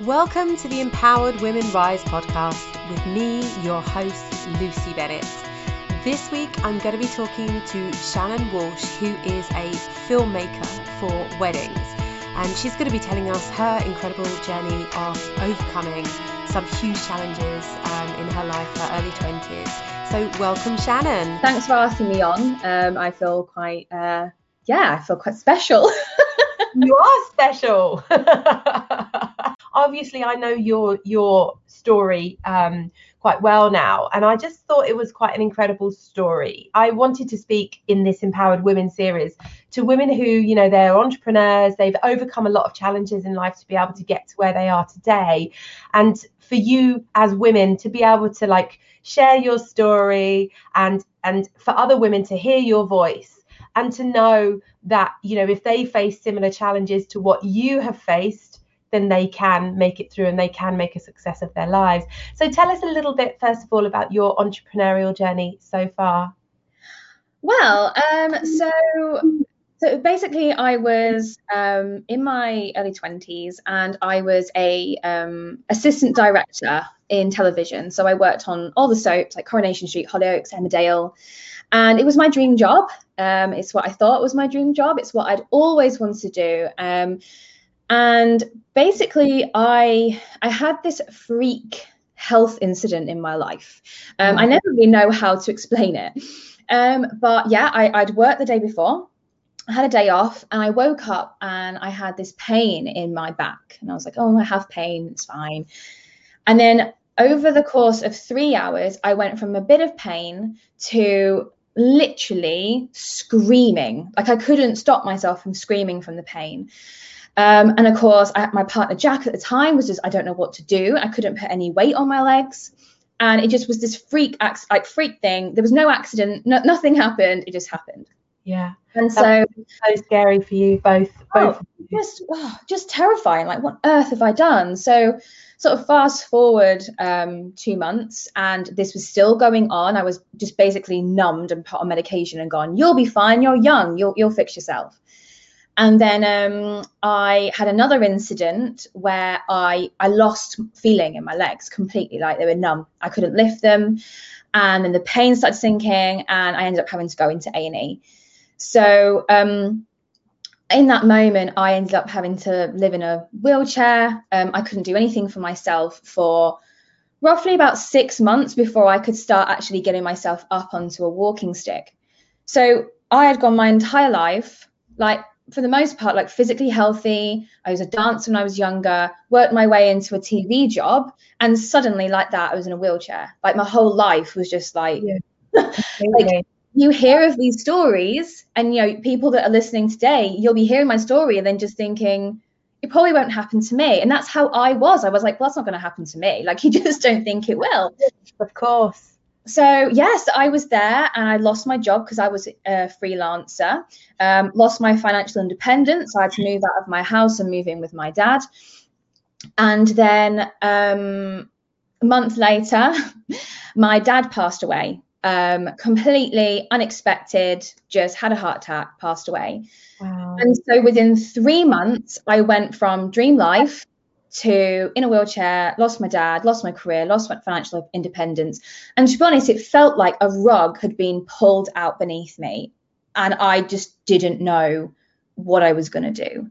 Welcome to the Empowered Women Rise podcast with me, your host, Lucy Bennett. This week, I'm going to be talking to Shannon Walsh, who is a filmmaker for weddings. And she's going to be telling us her incredible journey of overcoming some huge challenges um, in her life, her early 20s. So, welcome, Shannon. Thanks for asking me on. Um, I feel quite, uh, yeah, I feel quite special. you are special. Obviously, I know your your story um, quite well now, and I just thought it was quite an incredible story. I wanted to speak in this Empowered Women series to women who, you know, they're entrepreneurs, they've overcome a lot of challenges in life to be able to get to where they are today, and for you as women to be able to like share your story and and for other women to hear your voice and to know that you know if they face similar challenges to what you have faced then they can make it through and they can make a success of their lives so tell us a little bit first of all about your entrepreneurial journey so far well um so so basically i was um, in my early 20s and i was a um, assistant director in television so i worked on all the soaps like coronation street hollyoaks emmerdale and it was my dream job. Um, it's what I thought was my dream job. It's what I'd always wanted to do. And basically, I I had this freak health incident in my life. Um, I never really know how to explain it. Um, but yeah, I, I'd worked the day before. I had a day off and I woke up and I had this pain in my back. And I was like, oh, I have pain. It's fine. And then over the course of three hours, I went from a bit of pain to literally screaming. Like I couldn't stop myself from screaming from the pain. Um, and of course, I, my partner Jack at the time was just, I don't know what to do. I couldn't put any weight on my legs. And it just was this freak, act, like freak thing. There was no accident, no, nothing happened. It just happened. Yeah. And so, so scary for you both. Both. Oh, just, oh, just terrifying. Like, what earth have I done? So, sort of fast forward um, two months and this was still going on. I was just basically numbed and put on medication and gone, you'll be fine, you're young, you'll, you'll fix yourself. And then um, I had another incident where I, I lost feeling in my legs completely, like they were numb. I couldn't lift them. And then the pain started sinking and I ended up having to go into A&E. So um, in that moment, I ended up having to live in a wheelchair. Um, I couldn't do anything for myself for roughly about six months before I could start actually getting myself up onto a walking stick. So I had gone my entire life, like for the most part, like physically healthy. I was a dancer when I was younger, worked my way into a TV job, and suddenly, like that, I was in a wheelchair. Like my whole life was just like, yeah. like you hear of these stories and you know people that are listening today you'll be hearing my story and then just thinking it probably won't happen to me and that's how i was i was like well that's not going to happen to me like you just don't think it will of course so yes i was there and i lost my job because i was a freelancer um, lost my financial independence i had to move out of my house and move in with my dad and then um, a month later my dad passed away um, completely unexpected, just had a heart attack, passed away. Wow. And so within three months, I went from dream life to in a wheelchair, lost my dad, lost my career, lost my financial independence. And to be honest, it felt like a rug had been pulled out beneath me. And I just didn't know what I was going to do.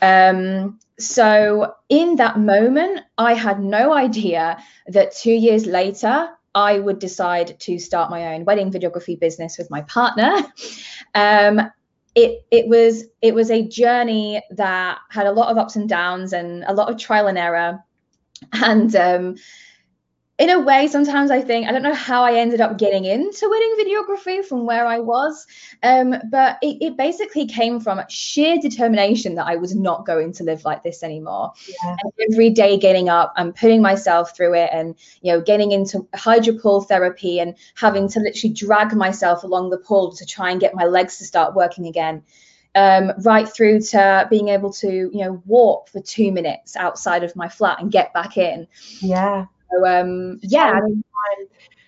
Um, so in that moment, I had no idea that two years later, I would decide to start my own wedding videography business with my partner. Um, it it was it was a journey that had a lot of ups and downs and a lot of trial and error. And um, in a way, sometimes I think I don't know how I ended up getting into wedding videography from where I was, um, but it, it, basically came from sheer determination that I was not going to live like this anymore. Yeah. every day getting up and putting myself through it, and you know, getting into hydropool therapy and having to literally drag myself along the pool to try and get my legs to start working again. Um, right through to being able to, you know, walk for two minutes outside of my flat and get back in. Yeah so um, yeah.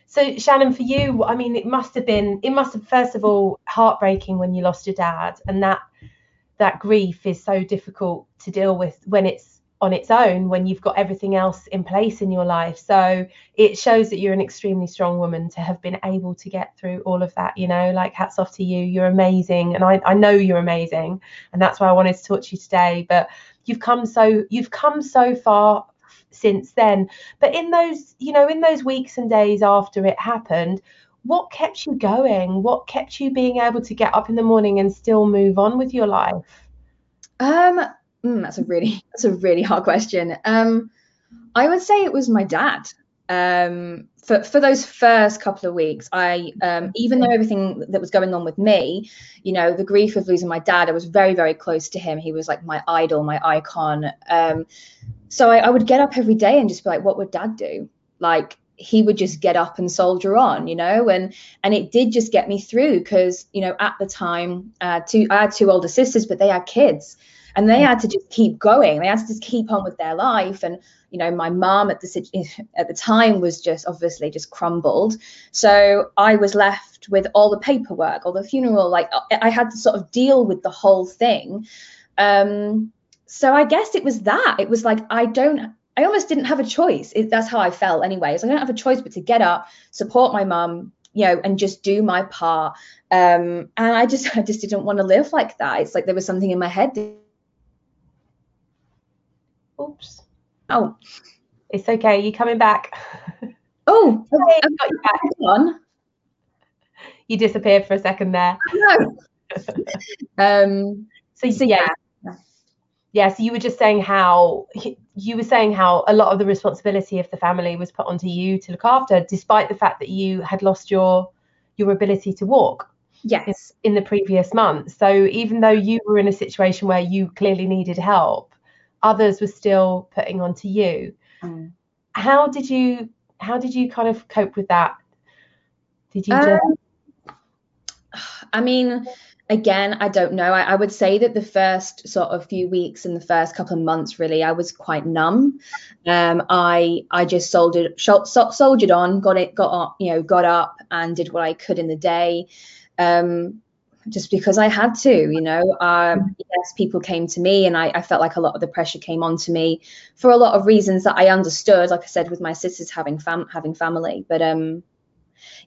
So Shannon, for you, I mean, it must have been, it must have first of all heartbreaking when you lost your dad, and that that grief is so difficult to deal with when it's on its own when you've got everything else in place in your life. So it shows that you're an extremely strong woman to have been able to get through all of that. You know, like hats off to you. You're amazing. And I, I know you're amazing. And that's why I wanted to talk to you today. But you've come so you've come so far since then. But in those, you know, in those weeks and days after it happened, what kept you going? What kept you being able to get up in the morning and still move on with your life? Um, mm, that's a really that's a really hard question. Um, I would say it was my dad. Um, for for those first couple of weeks, I um, even though everything that was going on with me, you know, the grief of losing my dad, I was very very close to him. He was like my idol, my icon. Um, so I, I would get up every day and just be like, what would dad do? Like he would just get up and soldier on, you know, and and it did just get me through because you know at the time, uh, two I had two older sisters, but they had kids, and they had to just keep going. They had to just keep on with their life, and you know my mom at the at the time was just obviously just crumbled. So I was left with all the paperwork, all the funeral, like I had to sort of deal with the whole thing. Um, so I guess it was that. It was like I don't I almost didn't have a choice. It, that's how I felt anyway. So I don't have a choice but to get up, support my mum, you know, and just do my part. Um, and I just, I just didn't want to live like that. It's like there was something in my head. Oops. Oh, it's okay. You coming back? Oh, hey, I've got you back. On. You disappeared for a second there. No. um. So, so yeah, yeah so you were just saying how you were saying how a lot of the responsibility of the family was put onto you to look after despite the fact that you had lost your your ability to walk yes in the previous month so even though you were in a situation where you clearly needed help others were still putting onto you. Mm. how did you how did you kind of cope with that? Did you just um, i mean again i don't know. I, I, would say that the first sort of few weeks and the first couple of months really i was quite numb. Um, i i just soldiered soldiered on got it got up you know got up and did what i could in the day. Um, just because i had to you know um, yes people came to me and I, I felt like a lot of the pressure came on to me for a lot of reasons that i understood like i said with my sisters having fam having family but um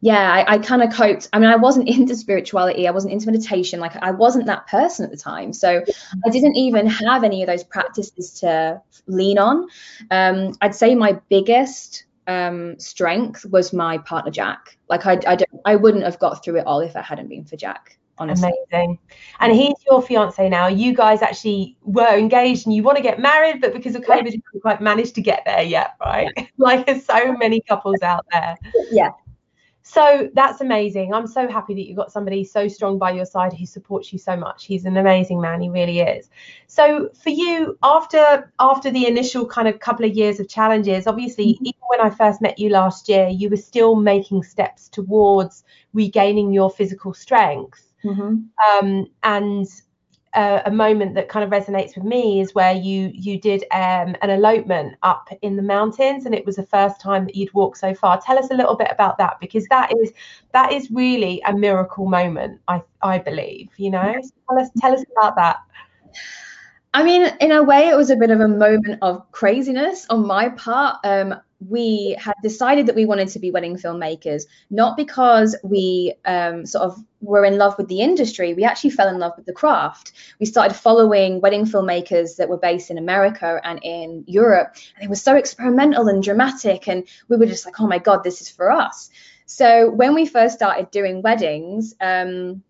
yeah, I, I kind of coped. I mean, I wasn't into spirituality, I wasn't into meditation. Like, I wasn't that person at the time. So I didn't even have any of those practices to lean on. Um, I'd say my biggest um, strength was my partner, Jack. Like, I, I, don't, I wouldn't have got through it all if it hadn't been for Jack. Honestly. Amazing. And he's your fiance now. You guys actually were engaged and you want to get married, but because of COVID, you haven't quite managed to get there yet, right? like there's so many couples out there. Yeah. So that's amazing. I'm so happy that you've got somebody so strong by your side who supports you so much. He's an amazing man, he really is. So for you, after after the initial kind of couple of years of challenges, obviously, mm-hmm. even when I first met you last year, you were still making steps towards regaining your physical strength. Mm-hmm. Um, and a, a, moment that kind of resonates with me is where you you did um, an elopement up in the mountains, and it was the first time that you'd walked so far. Tell us a little bit about that because that is that is really a miracle moment. I I believe you know. So tell us tell us about that. I mean, in a way, it was a bit of a moment of craziness on my part. Um, we had decided that we wanted to be wedding filmmakers, not because we um, sort of were in love with the industry. We actually fell in love with the craft. We started following wedding filmmakers that were based in America and in Europe, and they were so experimental and dramatic. And we were just like, oh my God, this is for us. So when we first started doing weddings, um,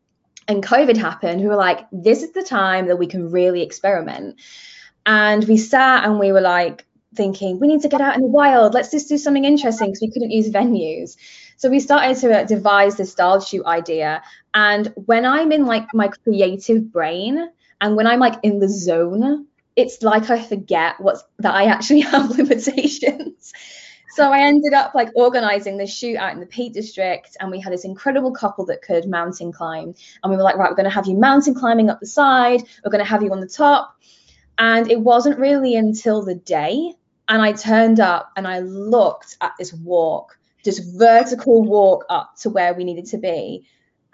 and COVID happened, we were like, this is the time that we can really experiment. And we sat and we were like, thinking we need to get out in the wild. Let's just do something interesting because we couldn't use venues. So we started to devise this style shoot idea. And when i'm in like my creative brain and when i'm like in the zone it's like i forget what's that i actually have limitations. So i ended up like organizing this shoot out in the peak district and we had this incredible couple that could mountain climb. And we were like right we're going to have you mountain climbing up the side. We're going to have you on the top. And it wasn't really until the day and I turned up and I looked at this walk, this vertical walk up to where we needed to be.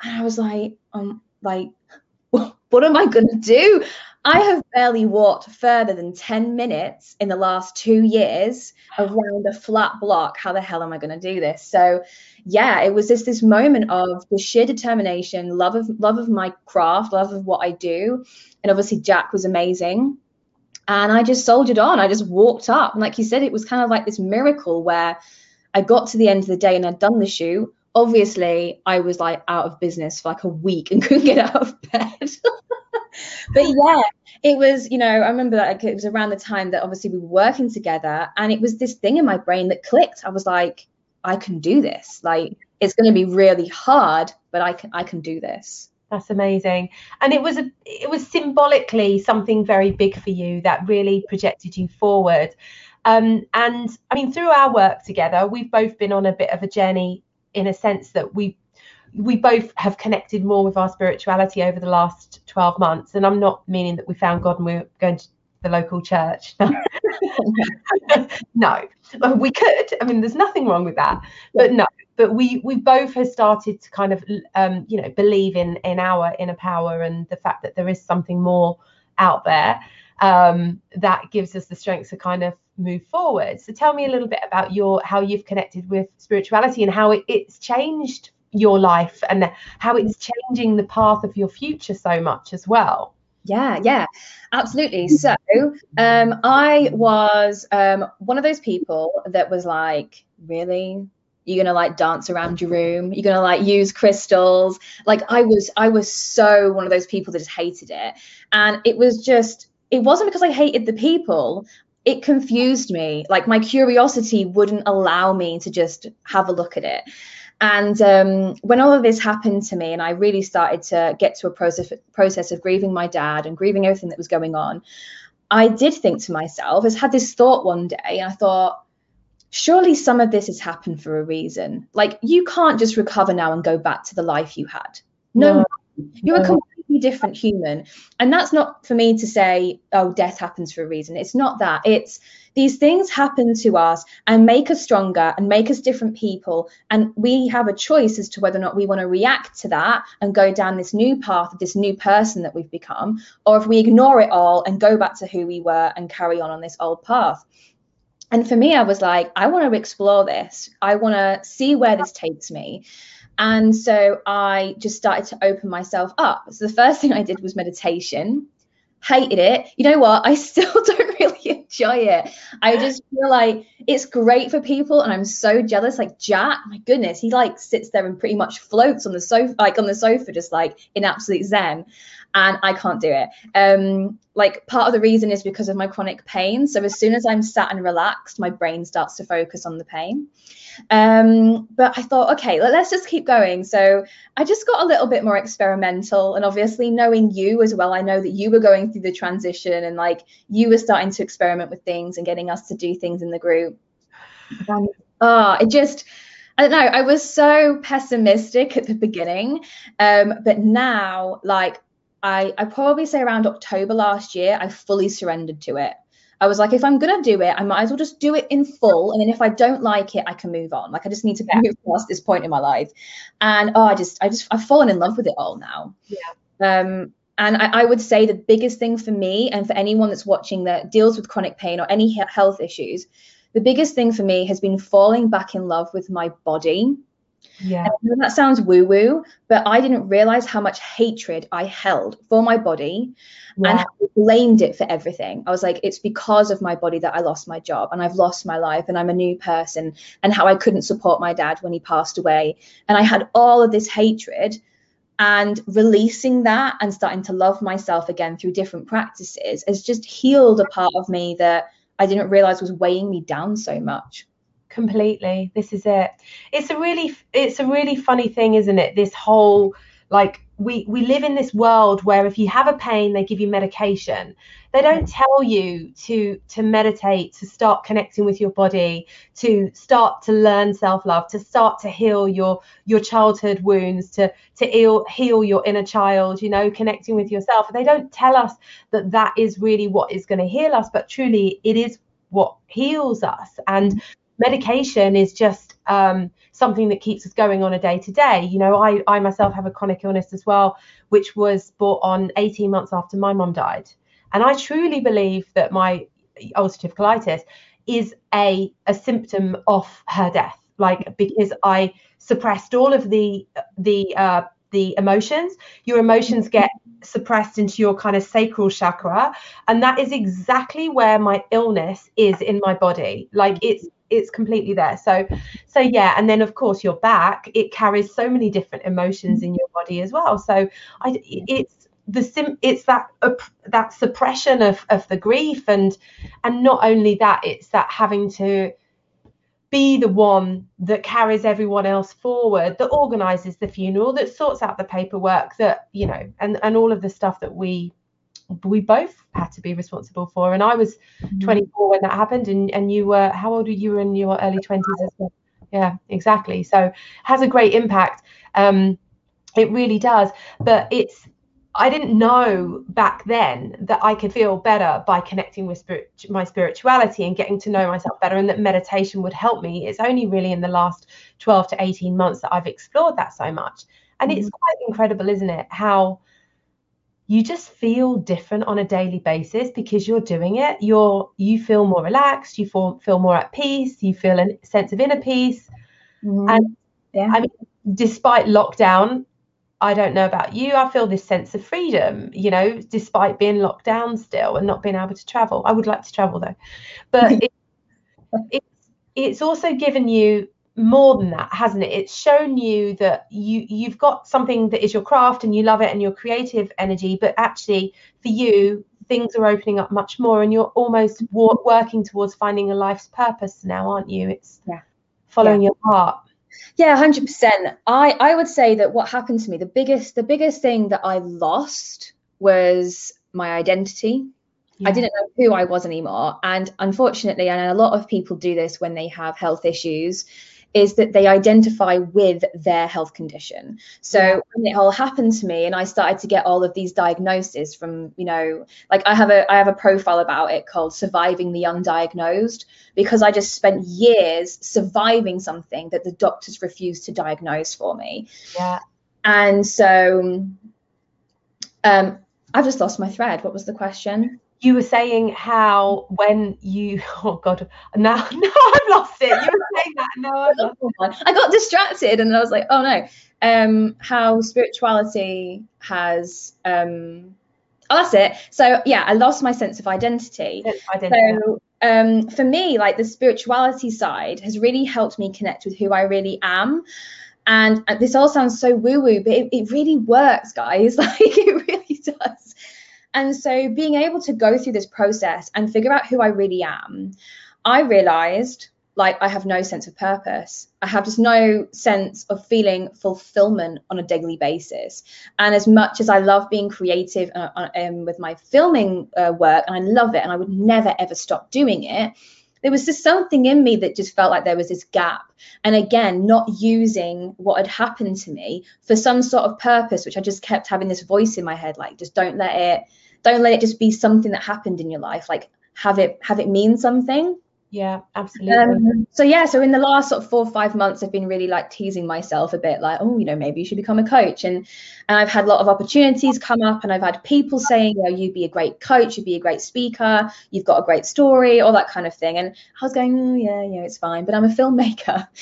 And I was like, um, like, what am I going to do? I have barely walked further than 10 minutes in the last two years around a flat block. How the hell am I going to do this? So, yeah, it was just this moment of the sheer determination, love of love of my craft, love of what I do, and obviously Jack was amazing. And I just soldiered on. I just walked up, and like you said, it was kind of like this miracle where I got to the end of the day and I'd done the shoot. Obviously, I was like out of business for like a week and couldn't get out of bed. but yeah, it was, you know, I remember that like, it was around the time that obviously we were working together and it was this thing in my brain that clicked. I was like, I can do this. Like it's going to be really hard, but I can I can do this. That's amazing. And it was a it was symbolically something very big for you that really projected you forward. Um, and I mean, through our work together, we've both been on a bit of a journey in a sense that we we both have connected more with our spirituality over the last 12 months. And I'm not meaning that we found God and we're going to the local church. no, we could. I mean, there's nothing wrong with that. But no, but we we both have started to kind of um, you know believe in in our inner power and the fact that there is something more out there um, that gives us the strength to kind of move forward. So tell me a little bit about your how you've connected with spirituality and how it, it's changed your life and how it's changing the path of your future so much as well. Yeah, yeah, absolutely. So um, I was um, one of those people that was like, really? You're gonna like dance around your room? You're gonna like use crystals? Like I was, I was so one of those people that just hated it, and it was just, it wasn't because I hated the people. It confused me. Like my curiosity wouldn't allow me to just have a look at it. And um, when all of this happened to me, and I really started to get to a process process of grieving my dad and grieving everything that was going on, I did think to myself, I had this thought one day, and I thought, surely some of this has happened for a reason. Like you can't just recover now and go back to the life you had. No, no. you're no. a completely different human, and that's not for me to say, oh, death happens for a reason. It's not that. It's these things happen to us and make us stronger and make us different people. And we have a choice as to whether or not we want to react to that and go down this new path of this new person that we've become, or if we ignore it all and go back to who we were and carry on on this old path. And for me, I was like, I want to explore this. I want to see where this takes me. And so I just started to open myself up. So the first thing I did was meditation hated it. You know what? I still don't really enjoy it. I just feel like it's great for people, and I'm so jealous. Like Jack, my goodness, he like sits there and pretty much floats on the sofa, like on the sofa, just like in absolute zen. And I can't do it. Um, like part of the reason is because of my chronic pain. So as soon as I'm sat and relaxed, my brain starts to focus on the pain. Um, but I thought, okay, let's just keep going. So I just got a little bit more experimental. And obviously, knowing you as well, I know that you were going through the transition and like you were starting to experiment with things and getting us to do things in the group. And oh, it just, I don't know, I was so pessimistic at the beginning. Um, but now, like, I, I probably say around October last year, I fully surrendered to it. I was like, if I'm gonna do it, I might as well just do it in full. And then if I don't like it, I can move on. Like I just need to yeah. move past this point in my life. And oh, I just, I just, I've fallen in love with it all now. Yeah. Um, and I, I, would say the biggest thing for me and for anyone that's watching that deals with chronic pain or any health issues, the biggest thing for me has been falling back in love with my body yeah. that sounds woo woo, but I didn't realize how much hatred I held for my body yeah. and blamed it for everything. I was like, it's because of my body that I lost my job and I've lost my life and I'm a new person and how I couldn't support my dad when he passed away. And I had all of this hatred and releasing that and starting to love myself again through different practices has just healed a part of me that I didn't realize was weighing me down so much completely. This is it. It's a really it's a really funny thing isn't it? This whole like we we live in this world where if you have a pain they give you medication. They don't tell you to to meditate to start connecting with your body to start to learn self-love to start to heal your your childhood wounds to to heal heal your inner child you know connecting with yourself. They don't tell us that that is really what is going to heal us but truly it is what heals us. And medication is just um, something that keeps us going on a day to day. You know, I, I myself have a chronic illness as well, which was brought on 18 months after my mum died. And I truly believe that my ulcerative colitis is a, a symptom of her death, like because I suppressed all of the the uh, the emotions. Your emotions get suppressed into your kind of sacral chakra, and that is exactly where my illness is in my body. Like it's it's completely there. So so yeah, and then of course your back it carries so many different emotions in your body as well. So I it's the sim it's that uh, that suppression of of the grief and and not only that it's that having to be the one that carries everyone else forward that organizes the funeral that sorts out the paperwork that you know and and all of the stuff that we we both had to be responsible for. And i was mm-hmm. 24 when that happened and and you were how old were you in your early 20s as well? Yeah exactly. So has a great impact. Um it really does. But it's I didn't know back then that I could feel better by connecting with spirit, my spirituality and getting to know myself better, and that meditation would help me. It's only really in the last 12 to 18 months that I've explored that so much. And mm-hmm. it's quite incredible, isn't it? How you just feel different on a daily basis because you're doing it. You're you feel more relaxed, you feel, feel more at peace, you feel a sense of inner peace. Mm-hmm. And yeah. I mean, despite lockdown, I don't know about you. I feel this sense of freedom, you know, despite being locked down still and not being able to travel. I would like to travel though, but it, it's it's also given you more than that, hasn't it? It's shown you that you you've got something that is your craft and you love it and your creative energy, but actually for you things are opening up much more and you're almost working towards finding a life's purpose now, aren't you? It's yeah. following yeah. your heart. Yeah, hundred percent. I I would say that what happened to me, the biggest the biggest thing that I lost was my identity. Yeah. I didn't know who I was anymore, and unfortunately, and a lot of people do this when they have health issues is that they identify with their health condition. So when it all happened to me and I started to get all of these diagnoses from, you know, like I have a I have a profile about it called surviving the undiagnosed because I just spent years surviving something that the doctors refused to diagnose for me. Yeah. And so um I've just lost my thread. What was the question? You were saying how when you oh god now no I've lost it. You were saying that no i lost it. I got distracted and I was like oh no um how spirituality has um oh that's it so yeah I lost my sense of identity, identity. so um for me like the spirituality side has really helped me connect with who I really am and this all sounds so woo woo but it, it really works guys like it really does and so being able to go through this process and figure out who I really am, I realized like I have no sense of purpose. I have just no sense of feeling fulfillment on a daily basis. And as much as I love being creative uh, uh um, with my filming uh, work, and I love it, and I would never ever stop doing it, there was just something in me that just felt like there was this gap. And again, not using what had happened to me for some sort of purpose, which I just kept having this voice in my head, like, just don't let it don't let it just be something that happened in your life like have it have it mean something. Yeah absolutely. Um, so yeah so in the last sort of four or five months i've been really like teasing myself a bit like oh you know maybe you should become a coach. And and i've had a lot of opportunities come up and i've had people saying you know you'd be a great coach you'd be a great speaker you've got a great story all that kind of thing. And i was going oh yeah yeah it's fine but i'm a filmmaker.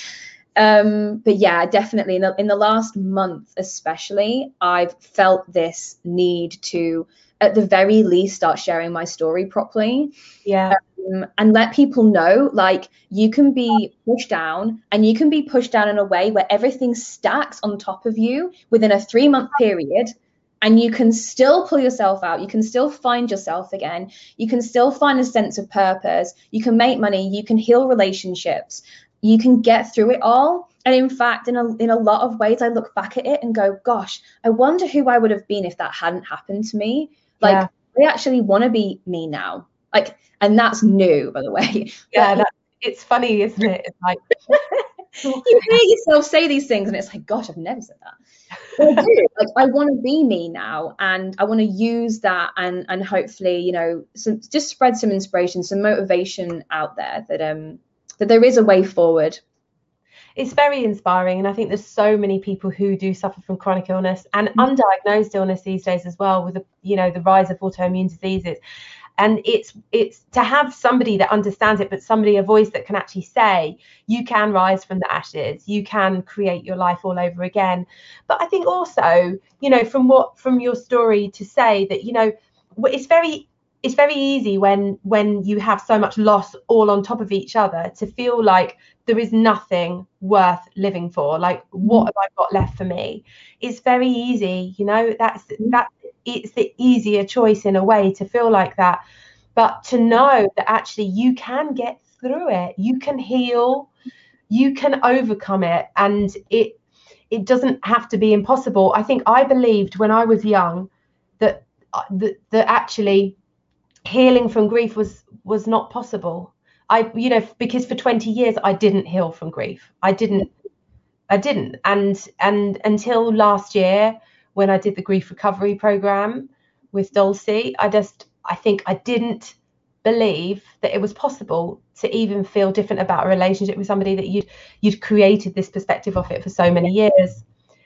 Um but yeah definitely in the, in the last month especially i've felt this need to at the very least start sharing my story properly. Yeah. Um, and let people know like you can be pushed down and you can be pushed down in a way where everything stacks on top of you within a three month period and you can still pull yourself out. You can still find yourself again. You can still find a sense of purpose. You can make money. You can heal relationships. You can get through it all. And in fact in a, in a lot of ways i look back at it and go gosh i wonder who i would have been if that hadn't happened to me like yeah. I actually want to be me now. Like, and that's new, by the way. Yeah, that, it's funny, isn't it? It's like you hear yourself say these things, and it's like, gosh, I've never said that. I do. Like, I want to be me now, and I want to use that, and and hopefully, you know, some, just spread some inspiration, some motivation out there that um that there is a way forward it's very inspiring and i think there's so many people who do suffer from chronic illness and mm-hmm. undiagnosed illness these days as well with the you know the rise of autoimmune diseases and it's it's to have somebody that understands it but somebody a voice that can actually say you can rise from the ashes you can create your life all over again but i think also you know from what from your story to say that you know it's very it's very easy when when you have so much loss all on top of each other to feel like there is nothing worth living for. Like what have i got left for me? It's very easy you know that's that it's the easier choice in a way to feel like that. But to know that actually you can get through it you can heal you can overcome it and it it doesn't have to be impossible. I think i believed when i was young that uh, that, that actually healing from grief was was not possible i you know because for 20 years i didn't heal from grief. I didn't i didn't. And and until last year when I did the grief recovery program with Dulcie. I just, I think I didn't believe that it was possible to even feel different about a relationship with somebody that you'd you'd created this perspective of it for so many years.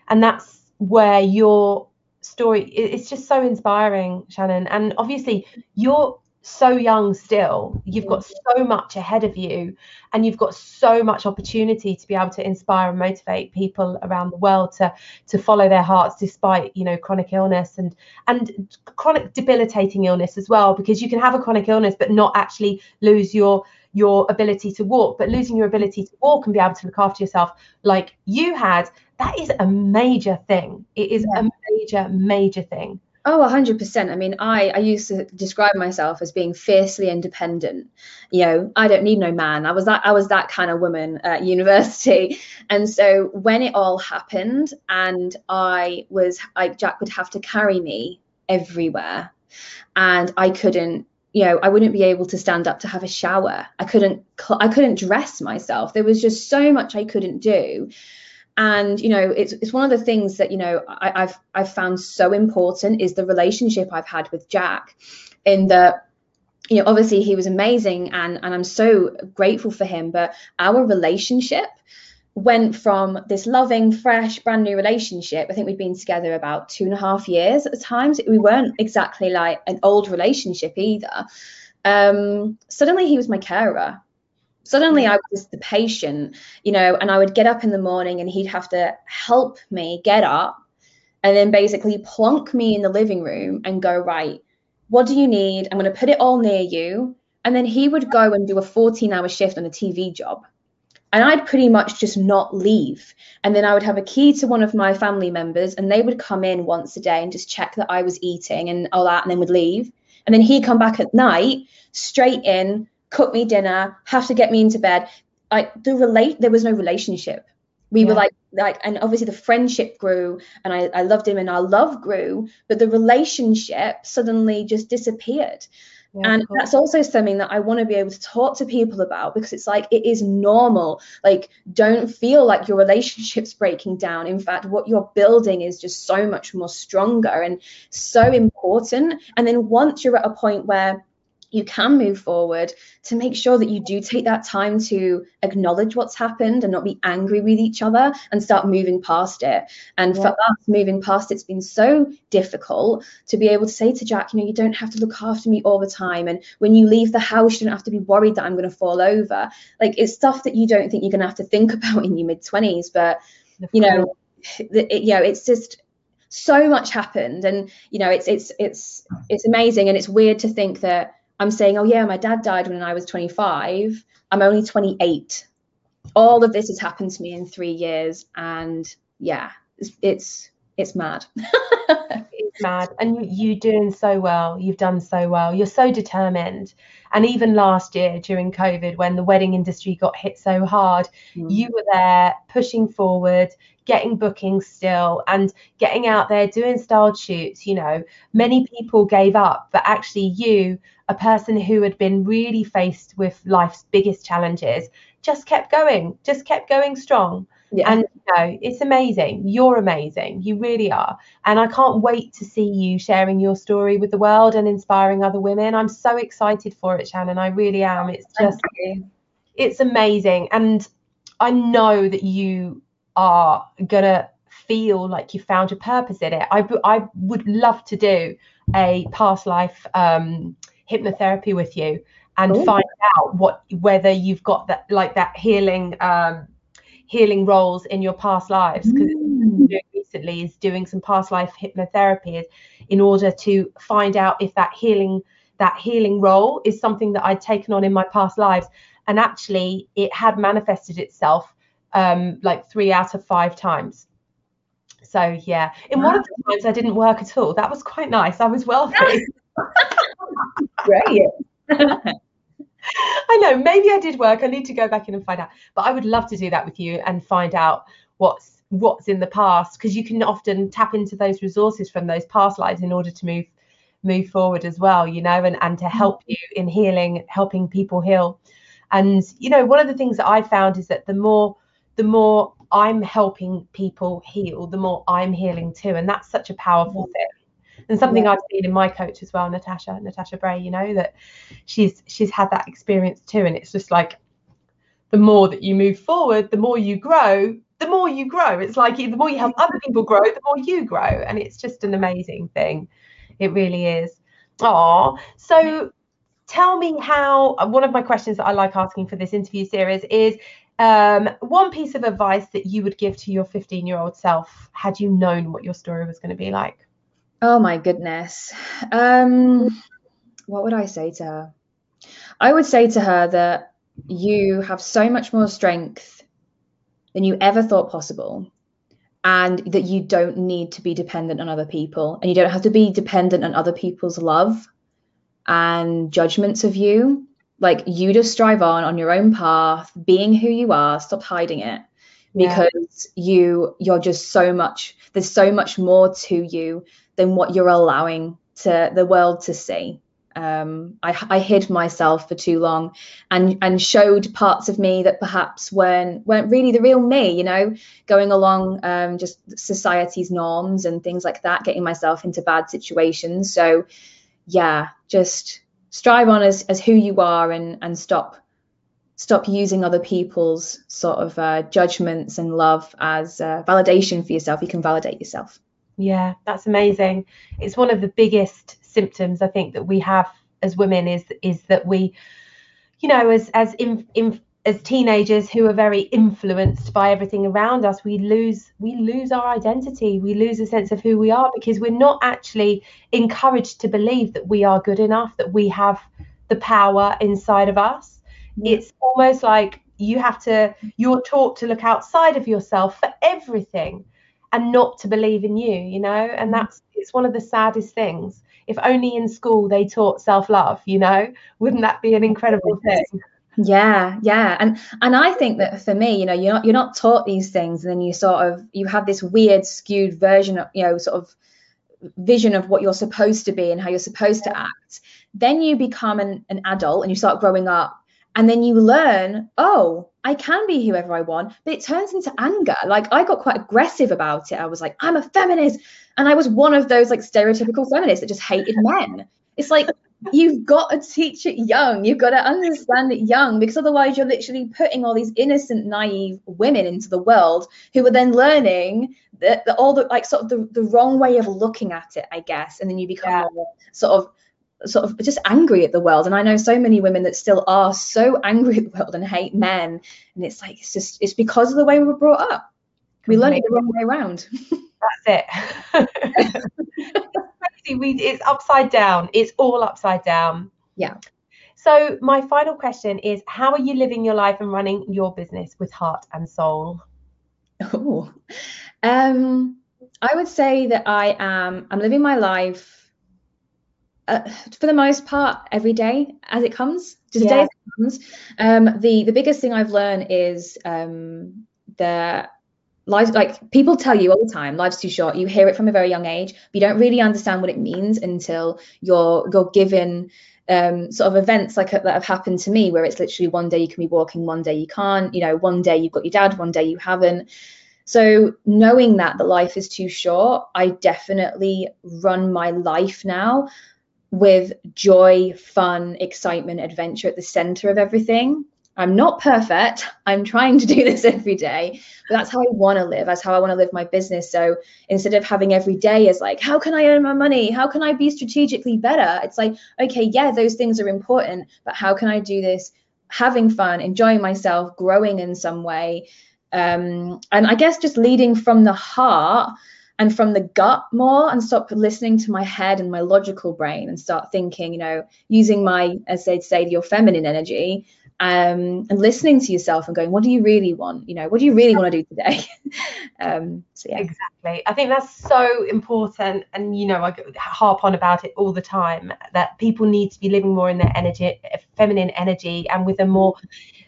And that's where your story it's just so inspiring shannon. And obviously you're so young still you've got mm. so much ahead of you and you've got so much opportunity to be able to inspire and motivate people around the world to to follow their hearts despite you know chronic illness and and chronic debilitating illness as well because you can have a chronic illness but not actually lose your your ability to walk but losing your ability to walk and be able to look after yourself like you had that is a major thing. It is yeah. a major major thing Oh, 100%. I mean, I, I used to describe myself as being fiercely independent. You know, I don't need no man. I was that I was that kind of woman at university. And so when it all happened and I was like Jack would have to carry me everywhere and I couldn't you know i wouldn't be able to stand up to have a shower i couldn't i couldn't dress myself there was just so much i couldn't do and you know it's it's one of the things that you know I, have I've found so important is the relationship I've had with Jack, in that you know obviously he was amazing and and I'm so grateful for him, but our relationship went from this loving, fresh, brand new relationship. I think we'd been together about two and a half years at the we weren't exactly like an old relationship either. Um, suddenly he was my carer suddenly I was the patient, you know, and I would get up in the morning and he'd have to help me get up and then basically plonk me in the living room and go, right, what do you need? I'm going to put it all near you. And then he would go and do a 14 hour shift on a TV job. And I'd pretty much just not leave. And then I would have a key to one of my family members, and they would come in once a day and just check that I was eating and all that, and then would leave. And then he'd come back at night, straight in, cook me dinner, have to get me into bed. Like the relate, there was no relationship. We yeah. were like, like, and obviously the friendship grew, and I, I loved him, and our love grew, but the relationship suddenly just disappeared. Yeah, and that's also something that I want to be able to talk to people about because it's like it is normal. Like, don't feel like your relationship's breaking down. In fact, what you're building is just so much more stronger and so important. And then once you're at a point where you can move forward to make sure that you do take that time to acknowledge what's happened and not be angry with each other and start moving past it. And yeah. for us, moving past it's been so difficult to be able to say to Jack, you know, you don't have to look after me all the time. And when you leave the house, you don't have to be worried that I'm going to fall over. Like it's stuff that you don't think you're going to have to think about in your mid 20s. But, you know, it, you know, it's just so much happened and you know it's it's it's it's amazing and it's weird to think that I'm saying, oh yeah, my dad died when I was 25. I'm only 28. All of this has happened to me in three years, and yeah, it's it's, it's mad. it's mad, and you, you're doing so well. You've done so well. You're so determined. And even last year during COVID, when the wedding industry got hit so hard, mm. you were there pushing forward, getting bookings still, and getting out there doing styled shoots. You know, many people gave up, but actually, you a person who had been really faced with life's biggest challenges just kept going, just kept going strong. Yeah. And you know, it's amazing. You're amazing. You really are. And I can't wait to see you sharing your story with the world and inspiring other women. I'm so excited for it, Shannon. I really am. It's just it's amazing and i know that you are gonna feel like you found your purpose in it i, I would love to do a past life um, hypnotherapy with you and Ooh. find out what whether you've got that like that healing um, healing roles in your past lives because mm. recently is doing some past life hypnotherapy in order to find out if that healing that healing role is something that I'd taken on in my past lives and actually it had manifested itself um, like three out of five times. So yeah. In wow. one of the times I didn't work at all. That was quite nice. I was wealthy. Great. I know. Maybe I did work. I need to go back in and find out. But I would love to do that with you and find out what's what's in the past because you can often tap into those resources from those past lives in order to move move forward as well you know and and to mm-hmm. help you in healing helping people heal. And you know one of the things that i found is that the more the more i'm helping people heal the more i'm healing too and that's such a powerful thing and something yeah. i've seen in my coach as well natasha natasha bray you know that she's she's had that experience too and it's just like the more that you move forward the more you grow the more you grow. It's like the more you help other people grow, the more you grow. And it's just an amazing thing. It really is. Oh, so tell me how one of my questions that I like asking for this interview series is um, one piece of advice that you would give to your 15 year old self had you known what your story was going to be like? Oh my goodness. Um, what would I say to her? I would say to her that you have so much more strength than you ever thought possible and that you don't need to be dependent on other people and you don't have to be dependent on other people's love and judgments of you like you just drive on on your own path being who you are stop hiding it. Because yeah. you you're just so much there's so much more to you than what you're allowing to the world to see. Um, I, I, hid myself for too long and and showed parts of me that perhaps weren't weren't really the real me you know? Going along um, just society's norms and things like that getting myself into bad situations. So yeah just strive on as, as who you are and and stop stop using other people's sort of uh, judgments and love as uh, validation for yourself. You can validate yourself. Yeah that's amazing. It's one of the biggest symptoms I think that we have as women is is that we, you know, as as in, in, as teenagers who are very influenced by everything around us, we lose we lose our identity. We lose a sense of who we are because we're not actually encouraged to believe that we are good enough, that we have the power inside of us. Yeah. It's almost like you have to you're taught to look outside of yourself for everything and not to believe in you you know and mm. that's it's one of the saddest things if only in school they taught self-love you know wouldn't that be an incredible thing yeah yeah. And and i think that for me you know you're not you're not taught these things and then you sort of you have this weird skewed version of you know sort of vision of what you're supposed to be and how you're supposed to act. Then you become an, an adult and you start growing up and then you learn oh i can be whoever i want but it turns into anger. Like i got quite aggressive about it. I was like i'm a feminist. And i was one of those like stereotypical feminists that just hated men. It's like you've got to teach it young. You've got to understand it young because otherwise you're literally putting all these innocent naive women into the world who are then learning that the, all the like sort of the, the wrong way of looking at it i guess. And then you become yeah. more sort of sort of just angry at the world. And i know so many women that still are so angry at the world and hate men. And it's like it's just it's because of the way we were brought up. We learned it the wrong way around that's it. Crazy. We it's upside down. It's all upside down. Yeah. So my final question is how are you living your life and running your business with heart and soul? Oh um i would say that i am i'm living my life uh, for the most part every day as it comes just yeah. day as it comes. Um, the the biggest thing i've learned is um, that life like people tell you all the time life's too short you hear it from a very young age but you don't really understand what it means until you're you're given um, sort of events like that have happened to me where it's literally one day you can be walking one day you can't you know one day you've got your dad one day you haven't so knowing that the life is too short i definitely run my life now with joy, fun, excitement, adventure at the center of everything. I'm not perfect. I'm trying to do this every day, but that's how I want to live. That's how I want to live my business. So instead of having every day as like, how can I earn my money? How can I be strategically better? It's like, okay, yeah, those things are important, but how can I do this having fun, enjoying myself, growing in some way? Um, and I guess just leading from the heart and from the gut more and stop listening to my head and my logical brain and start thinking, you know, using my, as they'd say, your feminine energy um, and listening to yourself and going, what do you really want? You know, what do you really want to do today? um, so yeah, exactly. I think that's so important, and you know, I harp on about it all the time that people need to be living more in their energy, feminine energy, and with a more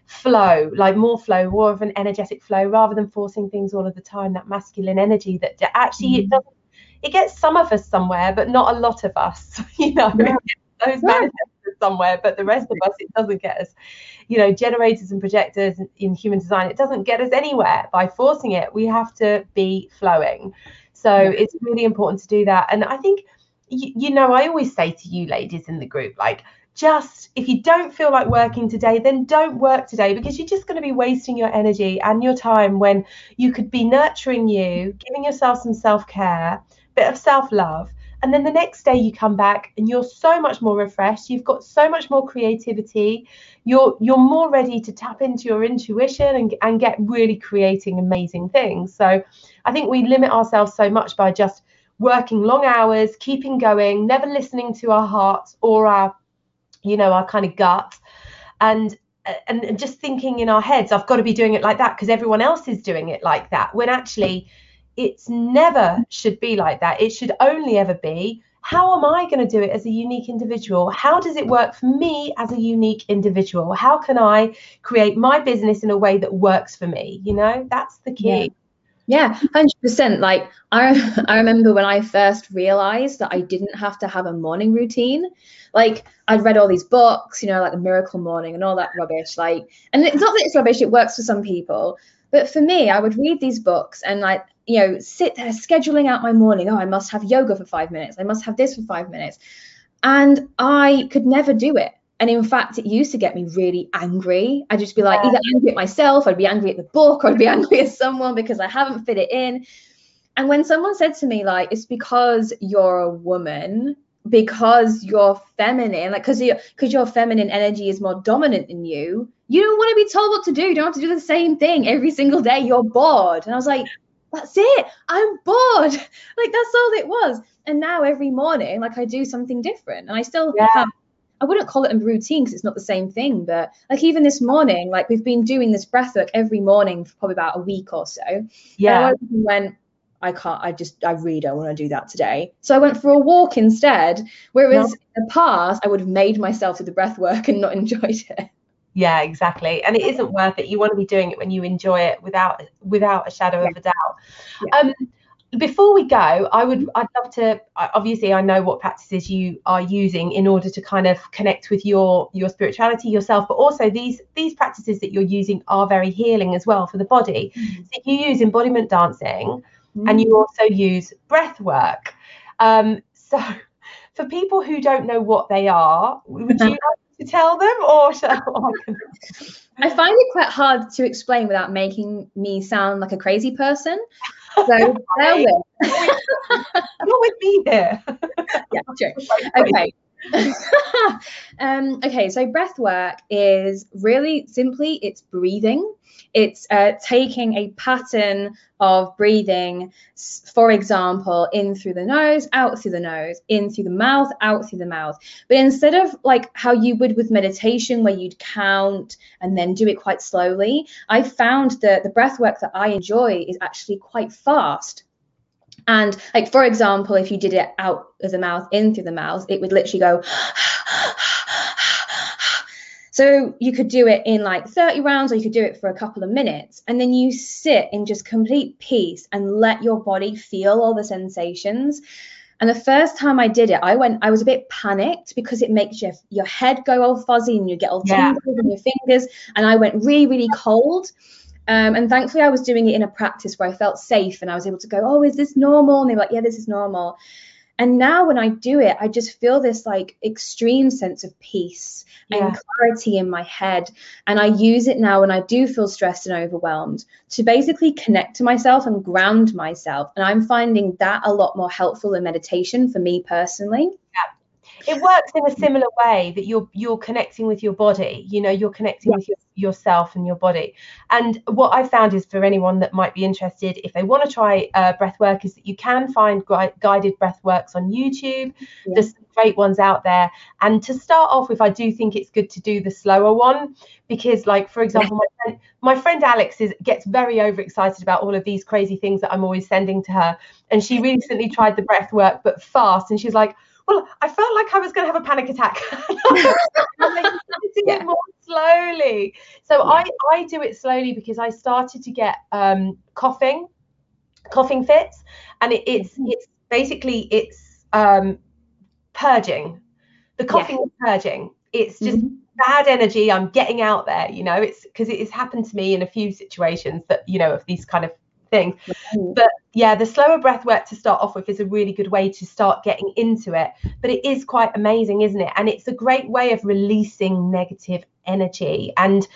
flow, like more flow, more of an energetic flow, rather than forcing things all of the time. That masculine energy that actually mm-hmm. it doesn't. It gets some of us somewhere, but not a lot of us. You know, yeah. those yeah somewhere, but the rest of us, it doesn't get us, you know, generators and projectors in human design, it doesn't get us anywhere by forcing it. We have to be flowing. So yeah. it's really important to do that. And I think, you, you know, I always say to you ladies in the group, like, just if you don't feel like working today, then don't work today because you're just going to be wasting your energy and your time when you could be nurturing you, giving yourself some self care, bit of self love, and then the next day you come back and you're so much more refreshed. You've got so much more creativity. You're you're more ready to tap into your intuition and, and get really creating amazing things. So i think we limit ourselves so much by just working long hours keeping going never listening to our hearts or our you know our kind of gut. And and just thinking in our heads i've got to be doing it like that because everyone else is doing it like that. When actually it's never should be like that. It should only ever be how am I going to do it as a unique individual? How does it work for me as a unique individual? How can I create my business in a way that works for me? You know, that's the key. Yeah. Hundred percent. Like I, I remember when I first realized that I didn't have to have a morning routine. Like I'd read all these books, you know, like the Miracle Morning and all that rubbish. Like, and it's not that it's rubbish; it works for some people. But for me, I would read these books and like you know, sit there scheduling out my morning. Oh, I must have yoga for five minutes. I must have this for five minutes. And I could never do it. And in fact, it used to get me really angry. I'd just be like, either angry at myself, I'd be angry at the book, or I'd be angry at someone because I haven't fit it in. And when someone said to me, like, it's because you're a woman, because you're feminine, like, because your because your feminine energy is more dominant in you, you don't want to be told what to do. You don't have to do the same thing every single day. You're bored. And I was like, that's it. I'm bored. Like that's all it was. And now every morning, like I do something different. And I still yeah. have I wouldn't call it a routine because it's not the same thing, but like even this morning, like we've been doing this breath work every morning for probably about a week or so. Yeah. And I went, I can't, I just, I really don't want to do that today. So I went for a walk instead. Whereas no. in the past, I would have made myself do the breath work and not enjoyed it yeah exactly and it isn't worth it you want to be doing it when you enjoy it without without a shadow yeah. of a doubt yeah. um before we go i would i'd love to obviously i know what practices you are using in order to kind of connect with your your spirituality yourself but also these these practices that you're using are very healing as well for the body mm-hmm. so you use embodiment dancing mm-hmm. and you mm. also use breath work um so for people who don't know what they are would you like to tell them or shall I find it quite hard to explain without making me sound like a crazy person. So bear with. Not with me here. yeah, true. Okay. um, okay, so breath work is really simply it's breathing. It's uh, taking a pattern of breathing, for example, in through the nose, out through the nose, in through the mouth, out through the mouth. But instead of like how you would with meditation, where you'd count and then do it quite slowly, I found that the breath work that I enjoy is actually quite fast. And like for example, if you did it out of the mouth, in through the mouth, it would literally go. So you could do it in like 30 rounds or you could do it for a couple of minutes. And then you sit in just complete peace and let your body feel all the sensations. And the first time I did it, I went, I was a bit panicked because it makes your, your head go all fuzzy and you get all tingles yeah. in your fingers. And I went really, really cold. Um, and thankfully, I was doing it in a practice where I felt safe and I was able to go, Oh, is this normal? And they were like, Yeah, this is normal. And now when I do it, I just feel this like extreme sense of peace yeah. and clarity in my head. And I use it now when I do feel stressed and overwhelmed to basically connect to myself and ground myself. And I'm finding that a lot more helpful in meditation for me personally. Yeah it works in a similar way that you're you're connecting with your body you know you're connecting yeah. with your, yourself and your body. And what i found is for anyone that might be interested if they want to try uh, breath work is that you can find gui- guided breath works on youtube. Yeah. there's great ones out there. And to start off with i do think it's good to do the slower one because like for example my friend, my friend alex is gets very overexcited about all of these crazy things that i'm always sending to her. And she recently tried the breath work but fast. And she's like well, I felt like I was going to have a panic attack. like, yeah. it more slowly. So yeah. I, I do it slowly because I started to get um, coughing, coughing fits, and it, it's mm-hmm. it's basically it's um, purging. The coughing yeah. is purging. It's just mm-hmm. bad energy. I'm getting out there. You know, it's because it has happened to me in a few situations that you know of these kind of things. But yeah, the slower breath work to start off with is a really good way to start getting into it. But it is quite amazing, isn't it? And it's a great way of releasing negative energy and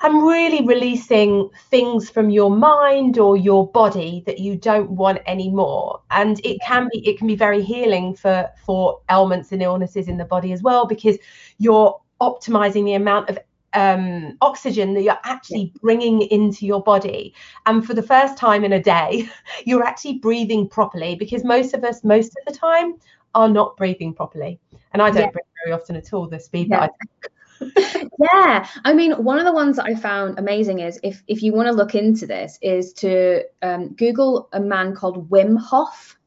and really releasing things from your mind or your body that you don't want anymore and it can be it can be very healing for for ailments and illnesses in the body as well because you're optimizing the amount of um, oxygen that you're actually bringing into your body. And for the first time in a day, you're actually breathing properly because most of us, most of the time, are not breathing properly. And I don't yeah. breathe very often at all, the speed yeah. that I yeah i mean one of the ones that i found amazing is if if you want to look into this is to um, google a man called wim hof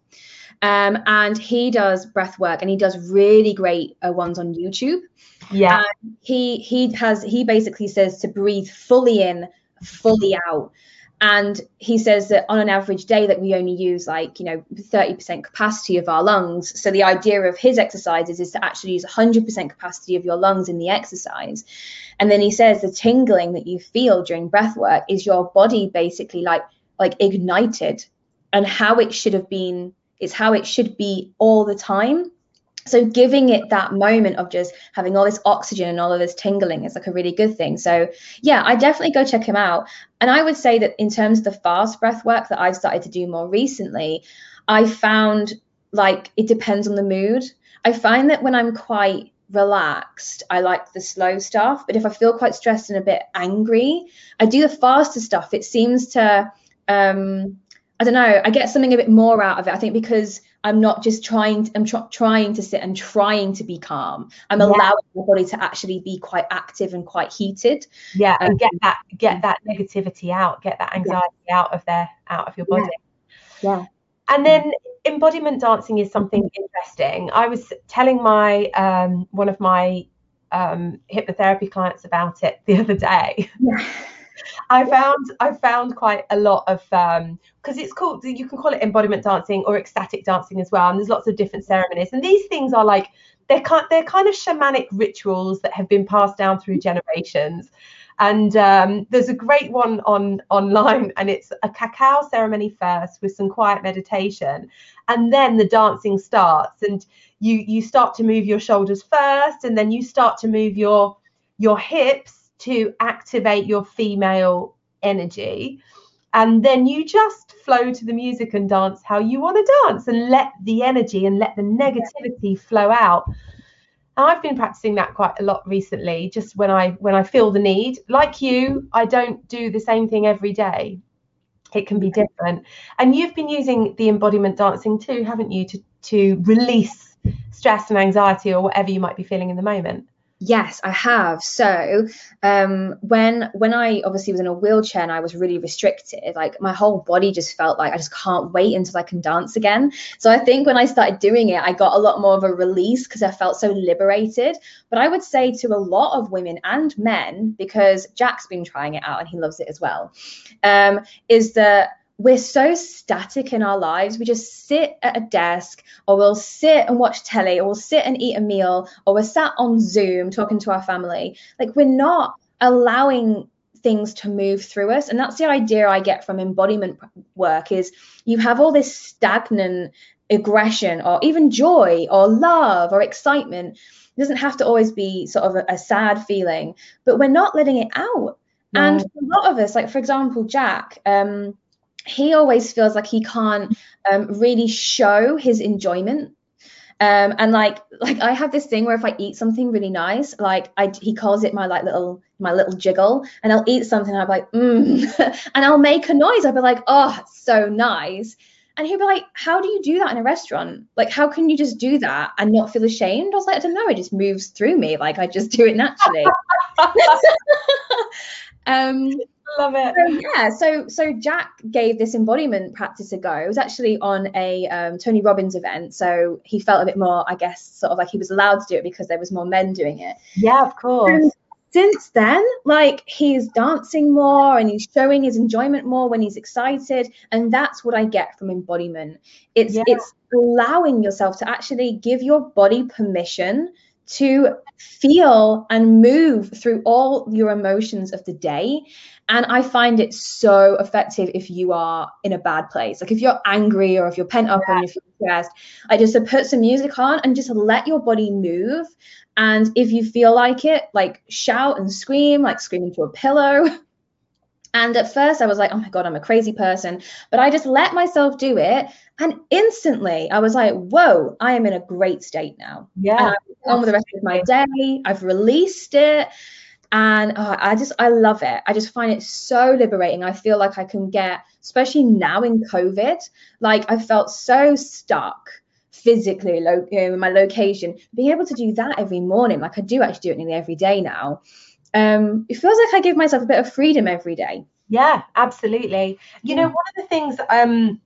um, and he does breath work and he does really great uh, ones on YouTube. Yeah. And he he has he basically says to breathe fully in, fully out. And he says that on an average day that we only use like, you know, 30% capacity of our lungs. So the idea of his exercises is to actually use 100% capacity of your lungs in the exercise. And then he says the tingling that you feel during breath work is your body basically like like ignited and how it should have been it's how it should be all the time. So giving it that moment of just having all this oxygen and all of this tingling is like a really good thing. So yeah, I definitely go check him out. And I would say that in terms of the fast breath work that I've started to do more recently, I found like it depends on the mood. I find that when I'm quite relaxed, I like the slow stuff. But if I feel quite stressed and a bit angry, I do the faster stuff. It seems to um I don't know. I get something a bit more out of it. I think because I'm not just trying. To, I'm tr- trying to sit and trying to be calm. I'm yeah. allowing my body to actually be quite active and quite heated. Yeah, um, and get that get that negativity out, get that anxiety yeah. out of there, out of your body. Yeah. yeah. And then embodiment dancing is something interesting. I was telling my um, one of my um, hypnotherapy clients about it the other day. I found I found quite a lot of um because it's called you can call it embodiment dancing or ecstatic dancing as well, and there's lots of different ceremonies. And these things are like they're kind they're kind of shamanic rituals that have been passed down through generations. And um, there's a great one on online, and it's a cacao ceremony first with some quiet meditation, and then the dancing starts, and you you start to move your shoulders first, and then you start to move your your hips to activate your female energy. And then you just flow to the music and dance how you want to dance and let the energy and let the negativity flow out. And I've been practicing that quite a lot recently, just when I when I feel the need. Like you, I don't do the same thing every day. It can be different. And you've been using the embodiment dancing too, haven't you, to to release stress and anxiety or whatever you might be feeling in the moment. Yes, I have. So um, when when I obviously was in a wheelchair and I was really restricted, like my whole body just felt like I just can't wait until I can dance again. So I think when I started doing it, I got a lot more of a release because I felt so liberated. But I would say to a lot of women and men, because Jack's been trying it out and he loves it as well, um, is that we're so static in our lives. We just sit at a desk, or we'll sit and watch telly, or we'll sit and eat a meal, or we're sat on Zoom talking to our family. Like we're not allowing things to move through us. And that's the idea I get from embodiment work is you have all this stagnant aggression or even joy or love or excitement. It doesn't have to always be sort of a, a sad feeling, but we're not letting it out. No. And a lot of us, like for example, Jack, um, he always feels like he can't um, really show his enjoyment um, and like like I have this thing where if I eat something really nice, like I he calls it my like little my little jiggle, and I'll eat something and I'll be like, mm, and I'll make a noise. I'll be like, oh, so nice. And he'll be like, how do you do that in a restaurant? Like, how can you just do that and not feel ashamed? I was like, I don't know, it just moves through me. Like I just do it naturally. um love it. So, yeah, so so Jack gave this embodiment practice a go. It was actually on a um, Tony Robbins event, so he felt a bit more, I guess, sort of like he was allowed to do it because there was more men doing it. Yeah, of course. And since then, like he's dancing more and he's showing his enjoyment more when he's excited, and that's what I get from embodiment. It's yeah. it's allowing yourself to actually give your body permission to feel and move through all your emotions of the day. And I find it so effective if you are in a bad place. Like if you're angry or if you're pent up yeah. and you're stressed, I just put some music on and just let your body move. And if you feel like it, like shout and scream, like scream into a pillow. And at first I was like, oh my God, I'm a crazy person. But I just let myself do it. And instantly I was like, whoa, I am in a great state now. Yeah. on with the rest of my day. I've released it. And uh, I just, I love it. I just find it so liberating. I feel like I can get, especially now in COVID, like I felt so stuck physically lo- you know, in my location. Being able to do that every morning, like I do actually do it nearly every day now. Um, it feels like I give myself a bit of freedom every day. Yeah, absolutely. You know, one of the things um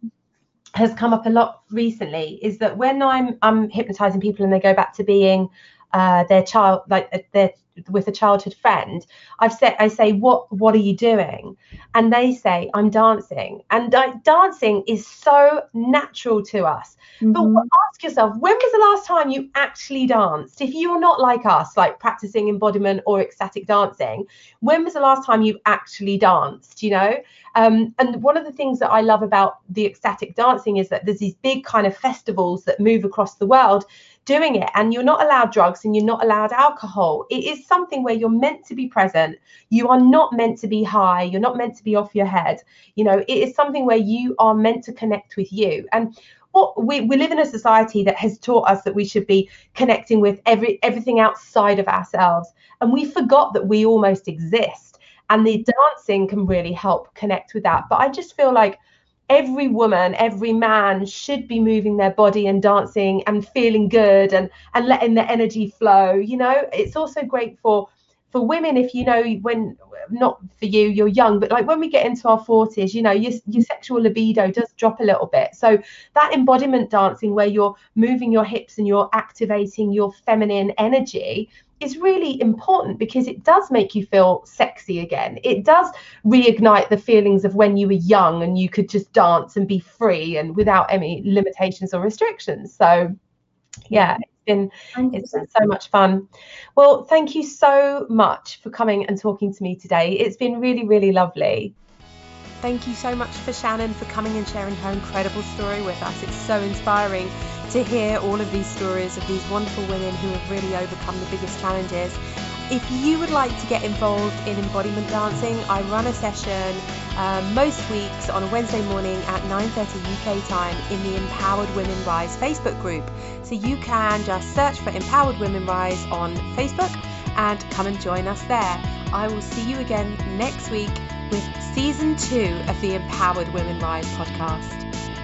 has come up a lot recently is that when I'm I'm hypnotizing people and they go back to being uh, their child like uh, their with a childhood friend i've said i say what what are you doing? And they say i'm dancing. And dancing is so natural to us. Mm-hmm. but ask yourself when was the last time you actually danced? If you're not like us like practicing embodiment or ecstatic dancing when was the last time you actually danced you know? Um, and one of the things that i love about the ecstatic dancing is that there's these big kind of festivals that move across the world doing it and you're not allowed drugs and you're not allowed alcohol. It is something where you're meant to be present. You are not meant to be high. You're not meant to be off your head. You know it is something where you are meant to connect with you. And what we, we live in a society that has taught us that we should be connecting with every everything outside of ourselves. And we forgot that we almost exist. And the dancing can really help connect with that. But i just feel like every woman, every man should be moving their body and dancing and feeling good and and letting the energy flow. You know, it's also great for for women if you know when not for you you're young but like when we get into our 40s you know your, your sexual libido does drop a little bit so that embodiment dancing where you're moving your hips and you're activating your feminine energy is really important because it does make you feel sexy again. It does reignite the feelings of when you were young and you could just dance and be free and without any limitations or restrictions. So, yeah, it's been it's been so much fun. Well, thank you so much for coming and talking to me today. It's been really, really lovely. Thank you so much for Shannon for coming and sharing her incredible story with us. It's so inspiring to hear all of these stories of these wonderful women who have really overcome the biggest challenges. If you would like to get involved in embodiment dancing, I run a session um, most weeks on a Wednesday morning at 9:30 UK time in the Empowered Women Rise Facebook group. So you can just search for Empowered Women Rise on Facebook and come and join us there. I will see you again next week with season two of the Empowered Women Rise podcast.